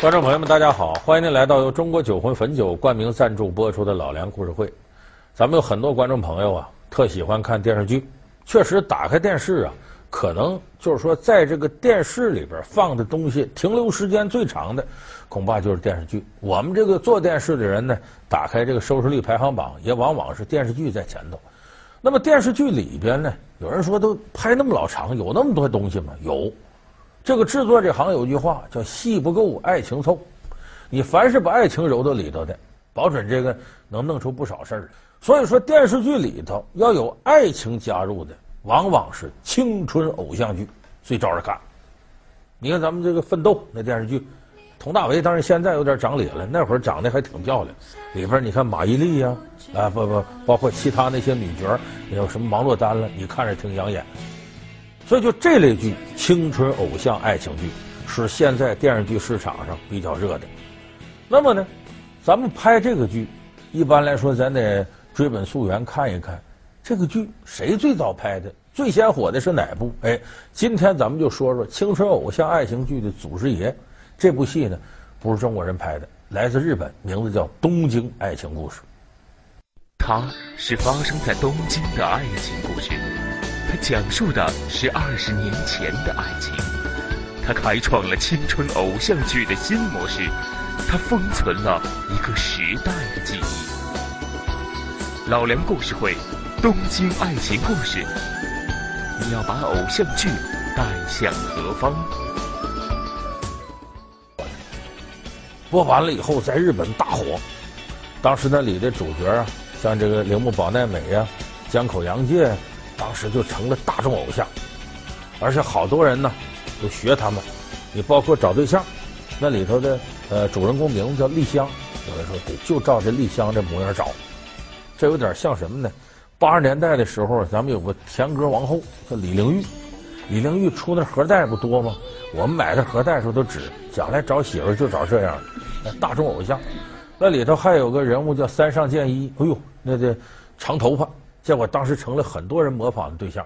观众朋友们，大家好！欢迎您来到由中国酒魂汾酒冠名赞助播出的《老梁故事会》。咱们有很多观众朋友啊，特喜欢看电视剧。确实，打开电视啊，可能就是说，在这个电视里边放的东西停留时间最长的，恐怕就是电视剧。我们这个做电视的人呢，打开这个收视率排行榜，也往往是电视剧在前头。那么电视剧里边呢，有人说都拍那么老长，有那么多东西吗？有。这个制作这行有句话叫“戏不够，爱情凑”。你凡是把爱情揉到里头的，保准这个能弄出不少事儿。所以说，电视剧里头要有爱情加入的，往往是青春偶像剧最招人看。你看咱们这个《奋斗》那电视剧，佟大为当然现在有点长脸了，那会儿长得还挺漂亮。里边你看马伊琍呀，啊不不，包括其他那些女角，有什么王珞丹了，你看着挺养眼。所以，就这类剧，青春偶像爱情剧是现在电视剧市场上比较热的。那么呢，咱们拍这个剧，一般来说，咱得追本溯源看一看，这个剧谁最早拍的，最先火的是哪部？哎，今天咱们就说说青春偶像爱情剧的祖师爷。这部戏呢，不是中国人拍的，来自日本，名字叫《东京爱情故事》。它是发生在东京的爱情故事。它讲述的是二十年前的爱情，它开创了青春偶像剧的新模式，它封存了一个时代的记忆。老梁故事会，东京爱情故事，你要把偶像剧带向何方？播完了以后，在日本大火。当时那里的主角啊，像这个铃木保奈美呀、江口洋介。当时就成了大众偶像，而且好多人呢都学他们。你包括找对象，那里头的呃主人公名字叫丽香，有人说得就照这丽香这模样找。这有点像什么呢？八十年代的时候，咱们有个甜歌王后叫李玲玉，李玲玉出那盒带不多吗？我们买的盒带时候都指将来找媳妇就找这样的大众偶像。那里头还有个人物叫三上健一，哎呦，那这长头发。结果当时成了很多人模仿的对象。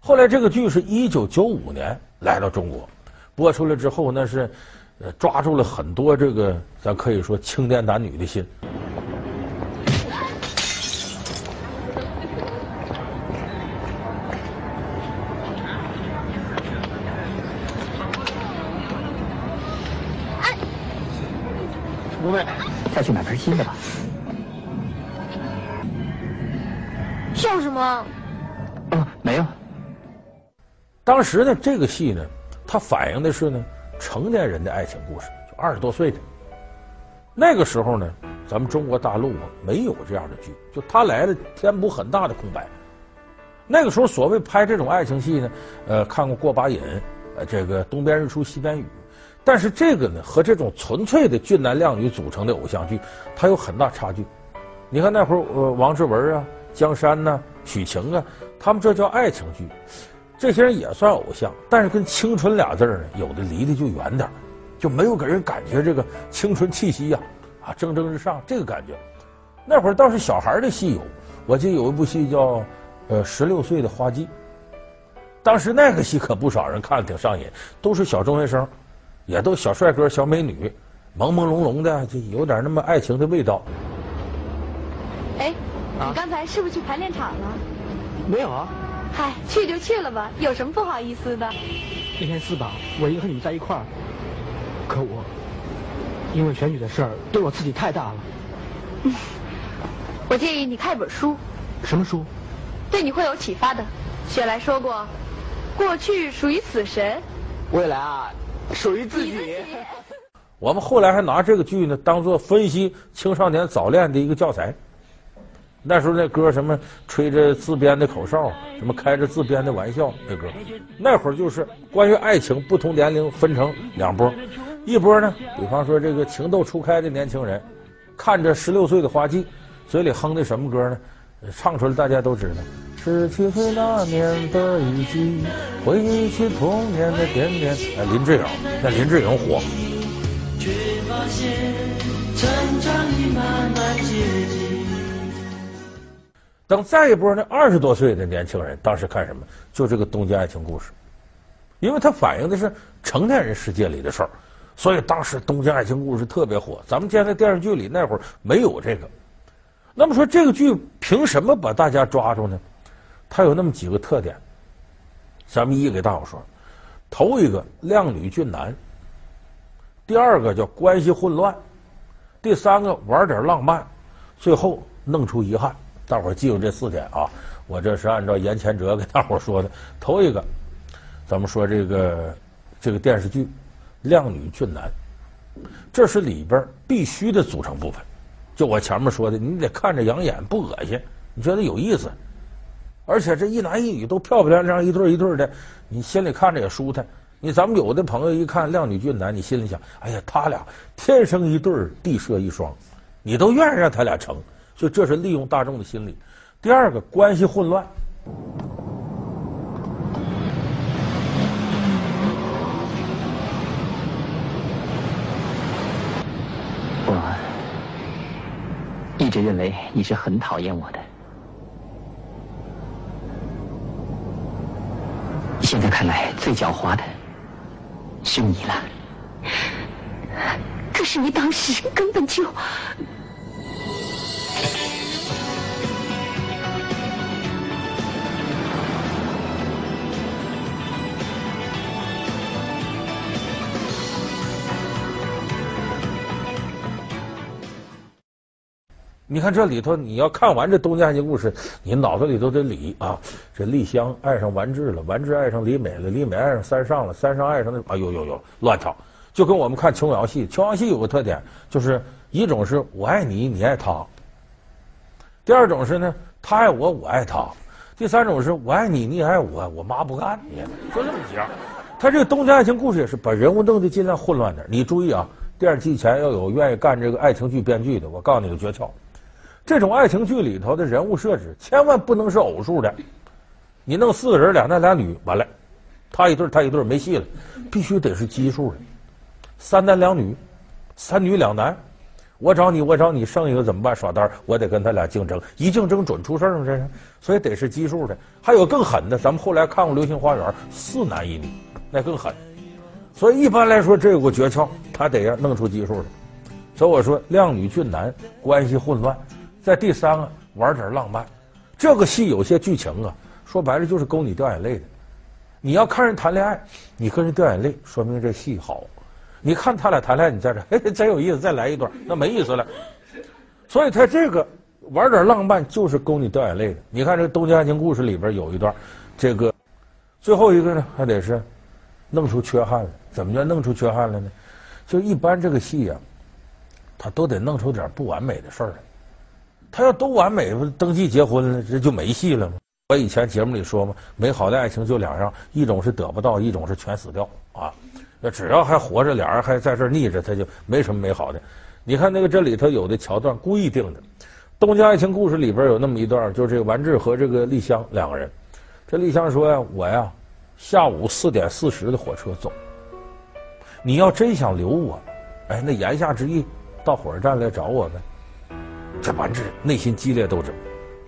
后来这个剧是一九九五年来到中国，播出来之后，那是抓住了很多这个咱可以说青年男女的心。哎，各位，再去买盆新的吧。笑什么？哦，没有。当时呢，这个戏呢，它反映的是呢成年人的爱情故事，就二十多岁的。那个时候呢，咱们中国大陆啊没有这样的剧，就他来了填补很大的空白。那个时候所谓拍这种爱情戏呢，呃，看过《过把瘾》，呃，这个《东边日出西边雨》，但是这个呢和这种纯粹的俊男靓女组成的偶像剧，它有很大差距。你看那会儿，呃，王志文啊。江山呐、啊，许晴啊，他们这叫爱情剧，这些人也算偶像，但是跟青春俩字呢，有的离得就远点就没有给人感觉这个青春气息呀，啊，蒸蒸日上这个感觉。那会儿倒是小孩的戏有，我记得有一部戏叫《呃十六岁的花季》，当时那个戏可不少人看的挺上瘾，都是小中学生，也都小帅哥、小美女，朦朦胧胧的，就有点那么爱情的味道。哎你刚才是不是去排练场了？没有啊。嗨，去就去了吧，有什么不好意思的？那天四宝，我应该和你们在一块儿，可我因为选举的事儿，对我刺激太大了。嗯，我建议你看一本书。什么书？对你会有启发的。雪莱说过，过去属于死神，未来啊，属于自己。自己 我们后来还拿这个剧呢，当做分析青少年早恋的一个教材。那时候那歌什么吹着自编的口哨，什么开着自编的玩笑，那歌，那会儿就是关于爱情，不同年龄分成两波，一波呢，比方说这个情窦初开的年轻人，看着十六岁的花季，嘴里哼的什么歌呢？唱出来大家都知道，十七岁那年的雨季，回忆起童年的点点。哎，林志颖，那林志颖火。却发现成长已慢慢接近等再一波呢，二十多岁的年轻人当时看什么？就这个《东京爱情故事》，因为它反映的是成年人世界里的事儿，所以当时《东京爱情故事》特别火。咱们现在电视剧里那会儿没有这个。那么说这个剧凭什么把大家抓住呢？它有那么几个特点，咱们一一给大伙说。头一个靓女俊男，第二个叫关系混乱，第三个玩点浪漫，最后弄出遗憾。大伙儿记住这四点啊！我这是按照言前哲给大伙儿说的。头一个，咱们说这个这个电视剧，靓女俊男，这是里边必须的组成部分。就我前面说的，你得看着养眼不恶心，你觉得有意思，而且这一男一女都漂漂亮亮一对一对的，你心里看着也舒坦。你咱们有的朋友一看靓女俊男，你心里想，哎呀，他俩天生一对，地设一双，你都愿意让他俩成。所以这是利用大众的心理。第二个关系混乱，我一直认为你是很讨厌我的，现在看来最狡猾的是你了。可是你当时根本就……你看这里头，你要看完这《东京爱情故事》，你脑子里头得理啊。这丽香爱上完治了，完治爱上李美了，李美爱上三上了，三上爱上那……哎呦呦呦，乱套！就跟我们看琼瑶戏，琼瑶戏有个特点，就是一种是我爱你，你爱他；第二种是呢，他爱我，我爱他；第三种是我爱你，你也爱我，我妈不干你，就这么几样。他这个《东京爱情故事》也是把人物弄得尽量混乱点。你注意啊，电视机前要有愿意干这个爱情剧编剧的，我告诉你个诀窍。这种爱情剧里头的人物设置，千万不能是偶数的。你弄四个人，俩男俩女，完了，他一对他一对没戏了，必须得是奇数的，三男两女，三女两男。我找你，我找你，剩一个怎么办？耍单，我得跟他俩竞争，一竞争准出事儿吗？这是，所以得是奇数的。还有更狠的，咱们后来看过《流星花园》，四男一女，那更狠。所以一般来说，这有个诀窍，他得要弄出奇数的。所以我说，靓女俊男，关系混乱。在第三个玩点浪漫，这个戏有些剧情啊，说白了就是勾你掉眼泪的。你要看人谈恋爱，你跟人掉眼泪，说明这戏好。你看他俩谈恋爱，你在这，嘿，真有意思，再来一段，那没意思了。所以他这个玩点浪漫就是勾你掉眼泪的。你看这《东京爱情故事》里边有一段，这个最后一个呢，还得是弄出缺憾来。怎么叫弄出缺憾来呢？就一般这个戏呀、啊，他都得弄出点不完美的事儿来。他要都完美，登记结婚了，这就没戏了吗？我以前节目里说嘛，美好的爱情就两样，一种是得不到，一种是全死掉啊。那只要还活着，俩人还在这腻着，他就没什么美好的。你看那个这里头有的桥段故意定的，《东京爱情故事》里边有那么一段，就是这个完治和这个丽香两个人。这丽香说呀：“我呀，下午四点四十的火车走。你要真想留我，哎，那言下之意，到火车站来找我呗。”这完治内心激烈斗争，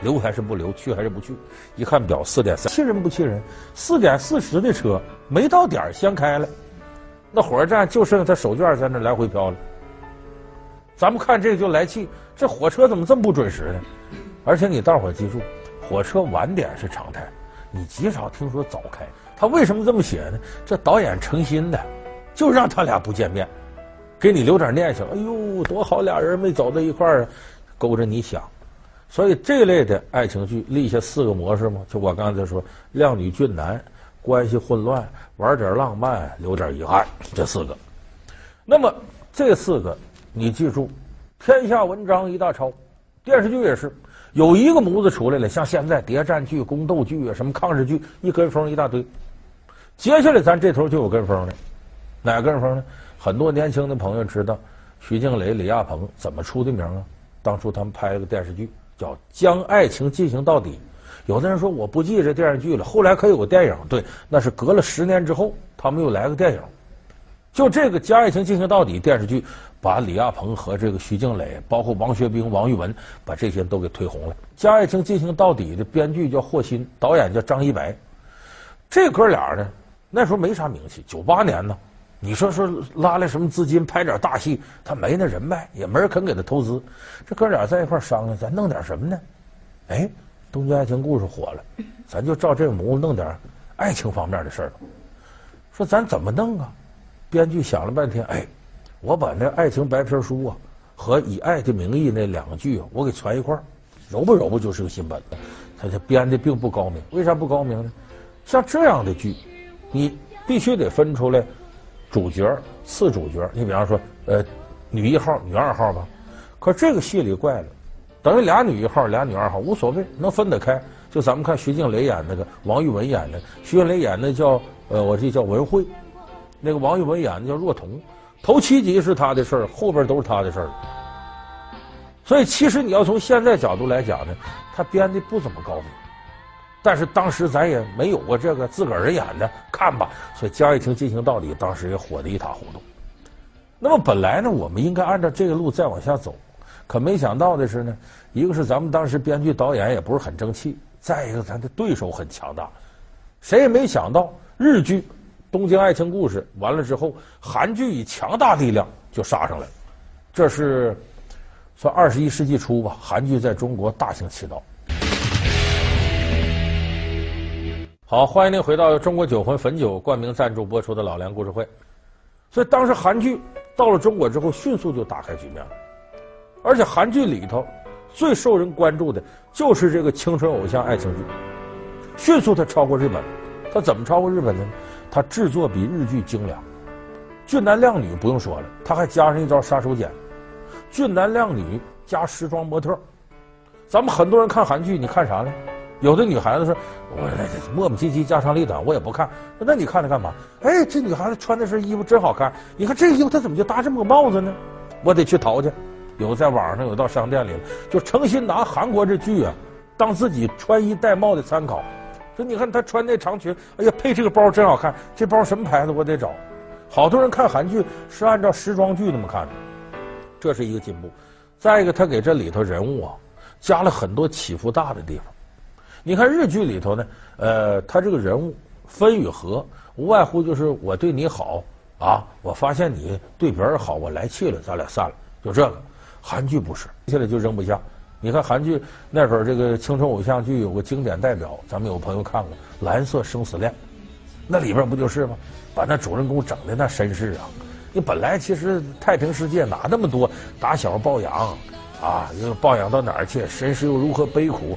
留还是不留，去还是不去？一看表，四点三，气人不气人？四点四十的车没到点先开了，那火车站就剩他手绢在那来回飘了。咱们看这个就来气，这火车怎么这么不准时呢？而且你大伙儿记住，火车晚点是常态，你极少听说早开。他为什么这么写呢？这导演诚心的，就让他俩不见面，给你留点念想。哎呦，多好，俩人没走到一块儿啊！勾着你想，所以这类的爱情剧立下四个模式嘛，就我刚才说，靓女俊男，关系混乱，玩点浪漫，留点遗憾，这四个。那么这四个你记住，天下文章一大抄，电视剧也是有一个模子出来了，像现在谍战剧、宫斗剧啊，什么抗日剧，一跟风一大堆。接下来咱这头就有跟风的，哪跟风呢？很多年轻的朋友知道徐静蕾、李亚鹏怎么出的名啊？当初他们拍了个电视剧，叫《将爱情进行到底》。有的人说我不记这电视剧了，后来可有个电影，对，那是隔了十年之后，他们又来个电影。就这个《将爱情进行到底》电视剧，把李亚鹏和这个徐静蕾，包括王学兵、王玉文，把这些人都给推红了。《将爱情进行到底》的编剧叫霍新，导演叫张一白。这哥俩呢，那时候没啥名气。九八年呢，你说说拉来什么资金拍点大戏，他没那人脉，也没人肯给他投资。这哥俩在一块商量，咱弄点什么呢？哎，东京爱情故事火了，咱就照这个模弄点爱情方面的事儿。说咱怎么弄啊？编剧想了半天，哎，我把那爱情白皮书啊和以爱的名义那两个剧啊，我给传一块儿，揉吧揉吧就是个新本子。他这编的并不高明，为啥不高明呢？像这样的剧，你必须得分出来主角、次主角。你比方说，呃，女一号、女二号吧。可这个戏里怪了。等于俩女一号，俩女二号无所谓，能分得开。就咱们看徐静蕾演那个，王玉雯演的，徐静蕾演的叫呃，我这叫文慧，那个王玉雯演的叫若彤。头七集是他的事儿，后边都是他的事儿。所以其实你要从现在角度来讲呢，他编的不怎么高明。但是当时咱也没有过这个自个儿人演的，看吧。所以《将爱情进行到底》当时也火得一塌糊涂。那么本来呢，我们应该按照这个路再往下走。可没想到的是呢，一个是咱们当时编剧导演也不是很争气，再一个咱的对手很强大，谁也没想到日剧《东京爱情故事》完了之后，韩剧以强大力量就杀上来，这是算二十一世纪初吧，韩剧在中国大行其道。好，欢迎您回到中国酒魂汾酒冠名赞助播出的老梁故事会。所以当时韩剧到了中国之后，迅速就打开局面了。而且韩剧里头最受人关注的就是这个青春偶像爱情剧，迅速它超过日本。它怎么超过日本呢？它制作比日剧精良，俊男靓女不用说了，它还加上一招杀手锏，俊男靓女加时装模特。咱们很多人看韩剧，你看啥呢？有的女孩子说：“我磨磨唧唧家长里短，我也不看。”那你看它干嘛？哎，这女孩子穿的身衣服真好看，你看这衣服她怎么就搭这么个帽子呢？我得去淘去。有在网上，有到商店里了，就诚心拿韩国这剧啊，当自己穿衣戴帽的参考。说你看她穿那长裙，哎呀，配这个包真好看。这包什么牌子？我得找。好多人看韩剧是按照时装剧那么看的，这是一个进步。再一个，他给这里头人物啊加了很多起伏大的地方。你看日剧里头呢，呃，他这个人物分与合，无外乎就是我对你好啊，我发现你对别人好，我来气了，咱俩散了，就这个。韩剧不是，现在就扔不下。你看韩剧那会儿这个青春偶像剧有个经典代表，咱们有朋友看过《蓝色生死恋》，那里边不就是吗？把那主人公整的那绅士啊！你本来其实太平世界哪那么多打小抱养啊，又抱养到哪儿去？身世又如何悲苦？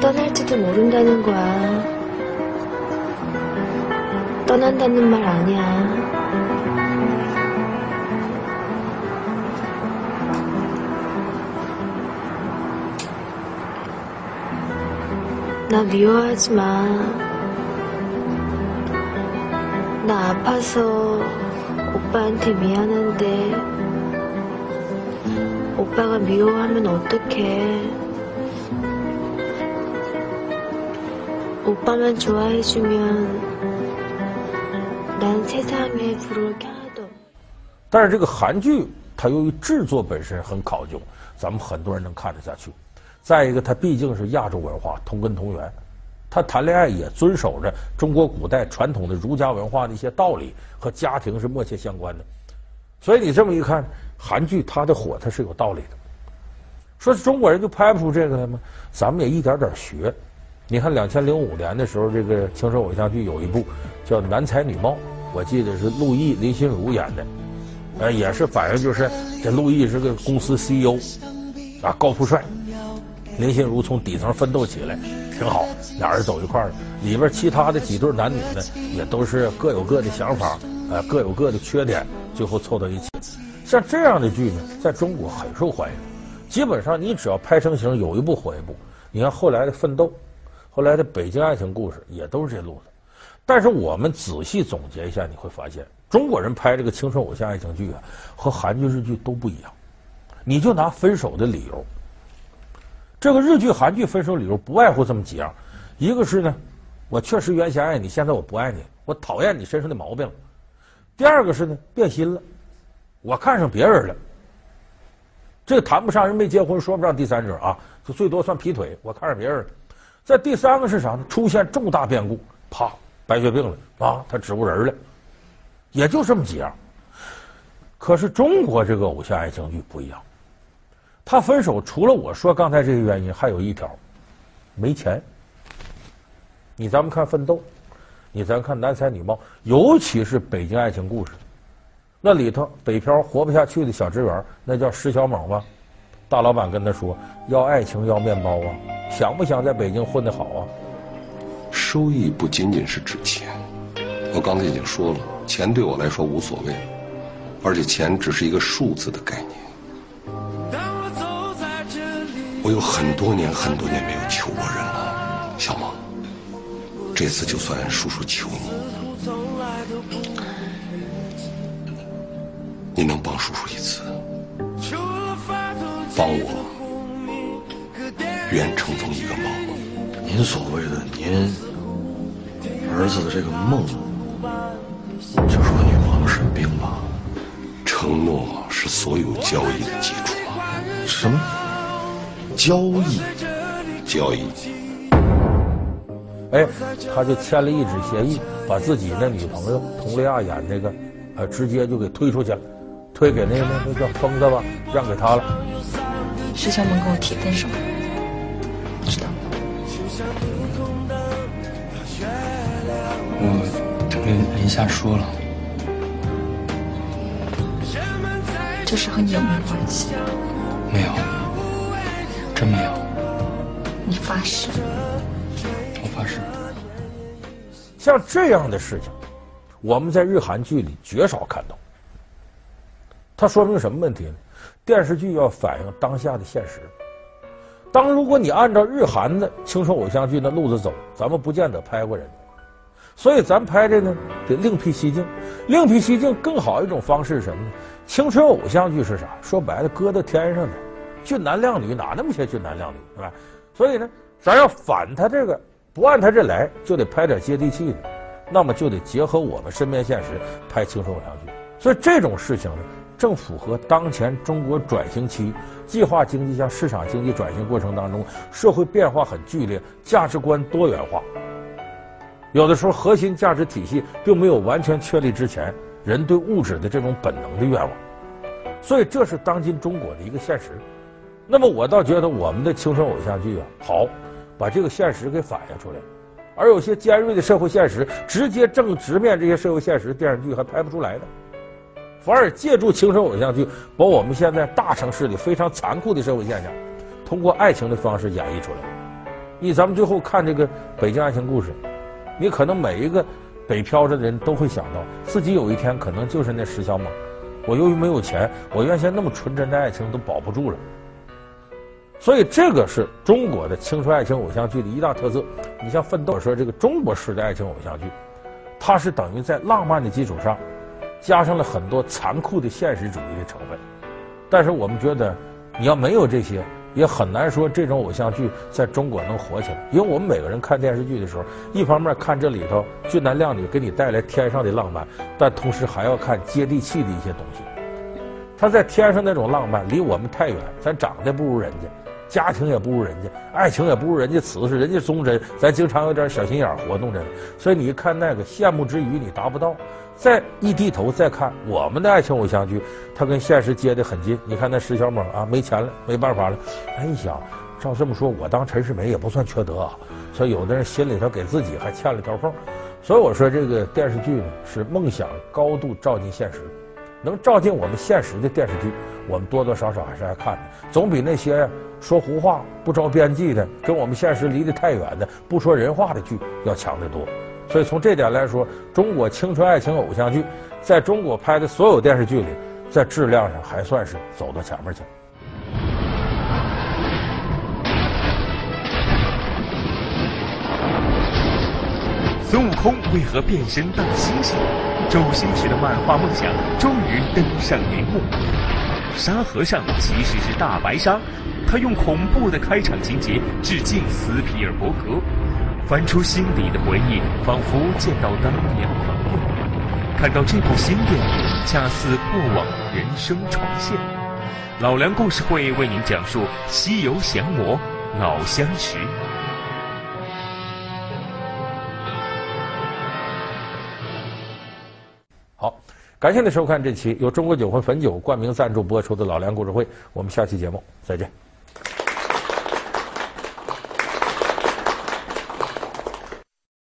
떠날지도 모른다는 거야. 떠난다는 말 아니야. 나 미워하지 마. 나 아파서 오빠한테 미안한데 오빠가 미워하면 어떡해. 오빠만 좋아해주면 난 세상에 부러울 게 하나도 但是这个韩剧它由于制作本身很考究，咱们很多人能看得下去。再一个，它毕竟是亚洲文化，同根同源，他谈恋爱也遵守着中国古代传统的儒家文化的一些道理，和家庭是密切相关的。所以你这么一看，韩剧它的火，它是有道理的。说中国人就拍不出这个来吗？咱们也一点点学。 你看，两千零五年的时候，这个青春偶像剧有一部叫《男才女貌》，我记得是陆毅、林心如演的，呃，也是反映就是这陆毅是个公司 CEO，啊，高富帅。林心如从底层奋斗起来，挺好，俩人走一块儿了。里边其他的几对男女呢，也都是各有各的想法，呃，各有各的缺点，最后凑到一起。像这样的剧呢，在中国很受欢迎。基本上你只要拍成型，有一部火一部。你看后来的《奋斗》，后来的《北京爱情故事》，也都是这路子。但是我们仔细总结一下，你会发现，中国人拍这个青春偶像爱情剧啊，和韩剧、日剧都不一样。你就拿分手的理由，这个日剧、韩剧分手理由不外乎这么几样：一个是呢，我确实原先爱你，现在我不爱你，我讨厌你身上的毛病；第二个是呢，变心了，我看上别人了。这个谈不上人没结婚，说不上第三者啊，就最多算劈腿。我看上别人了。再第三个是啥呢？出现重大变故，啪，白血病了啊，他植物人了，也就这么几样。可是中国这个偶像爱情剧不一样，他分手除了我说刚才这个原因，还有一条，没钱。你咱们看《奋斗》，你咱看《男才女貌》，尤其是《北京爱情故事》，那里头北漂活不下去的小职员，那叫石小猛吧？大老板跟他说：“要爱情，要面包啊，想不想在北京混得好啊？”收益不仅仅是指钱，我刚才已经说了，钱对我来说无所谓，而且钱只是一个数字的概念。我有很多年很多年没有求过人了，小孟。这次就算叔叔求你，你能帮叔叔一次，帮我圆成峰一个梦？您所谓的您儿子的这个梦，就是我女朋友生病吧？承诺是所有交易的基础。什么？交易？交易。哎，他就签了一纸协议，把自己那女朋友佟丽娅演那个，呃，直接就给推出去了，推给那个那个叫疯子吧，让给他了。石小萌跟我提分手，知道吗。我跟林夏说了，这事和你有没有关系？没有，真没有。你发誓？我发誓。像这样的事情，我们在日韩剧里绝少看到。它说明什么问题呢？电视剧要反映当下的现实。当如果你按照日韩的青春偶像剧的路子走，咱们不见得拍过人家。所以咱拍这呢，得另辟蹊径。另辟蹊径更好一种方式是什么呢？青春偶像剧是啥？说白了，搁到天上的俊男靓女哪那么些俊男靓女，是吧？所以呢，咱要反他这个。不按他这来，就得拍点接地气的，那么就得结合我们身边现实拍青春偶像剧。所以这种事情呢，正符合当前中国转型期计划经济向市场经济转型过程当中，社会变化很剧烈，价值观多元化。有的时候核心价值体系并没有完全确立之前，人对物质的这种本能的愿望。所以这是当今中国的一个现实。那么我倒觉得我们的青春偶像剧啊，好。把这个现实给反映出来，而有些尖锐的社会现实，直接正直面这些社会现实，电视剧还拍不出来的，反而借助青春偶像剧，把我们现在大城市里非常残酷的社会现象，通过爱情的方式演绎出来。你咱们最后看这个北京爱情故事，你可能每一个北漂着的人都会想到，自己有一天可能就是那石小猛，我由于没有钱，我原先那么纯真的爱情都保不住了。所以这个是中国的青春爱情偶像剧的一大特色。你像《奋斗》说这个中国式的爱情偶像剧，它是等于在浪漫的基础上，加上了很多残酷的现实主义的成分。但是我们觉得，你要没有这些，也很难说这种偶像剧在中国能火起来。因为我们每个人看电视剧的时候，一方面看这里头俊男靓女给你带来天上的浪漫，但同时还要看接地气的一些东西。他在天上那种浪漫离我们太远，咱长得不如人家。家庭也不如人家，爱情也不如人家，此事人家忠贞，咱经常有点小心眼活动着。所以你一看那个羡慕之余，你达不到。再一低头再看我们的爱情偶像剧，它跟现实接得很近。你看那石小猛啊，没钱了，没办法了。哎，一想，照这么说，我当陈世美也不算缺德啊。所以有的人心里头给自己还欠了条缝。所以我说这个电视剧呢，是梦想高度照进现实，能照进我们现实的电视剧，我们多多少少还是爱看的，总比那些。说胡话不着边际的，跟我们现实离得太远的，不说人话的剧要强得多。所以从这点来说，中国青春爱情偶像剧在中国拍的所有电视剧里，在质量上还算是走到前面去了。孙悟空为何变身大猩猩？周星驰的漫画梦想终于登上荧幕。沙和尚其实是大白鲨，他用恐怖的开场情节致敬斯皮尔伯格，翻出心底的回忆，仿佛见到当年朋友。看到这部新电影，恰似过往人生重现。老梁故事会为您讲述《西游降魔》老相识。好，感谢您收看这期由中国酒魂汾酒冠名赞助播出的《老梁故事会》，我们下期节目再见。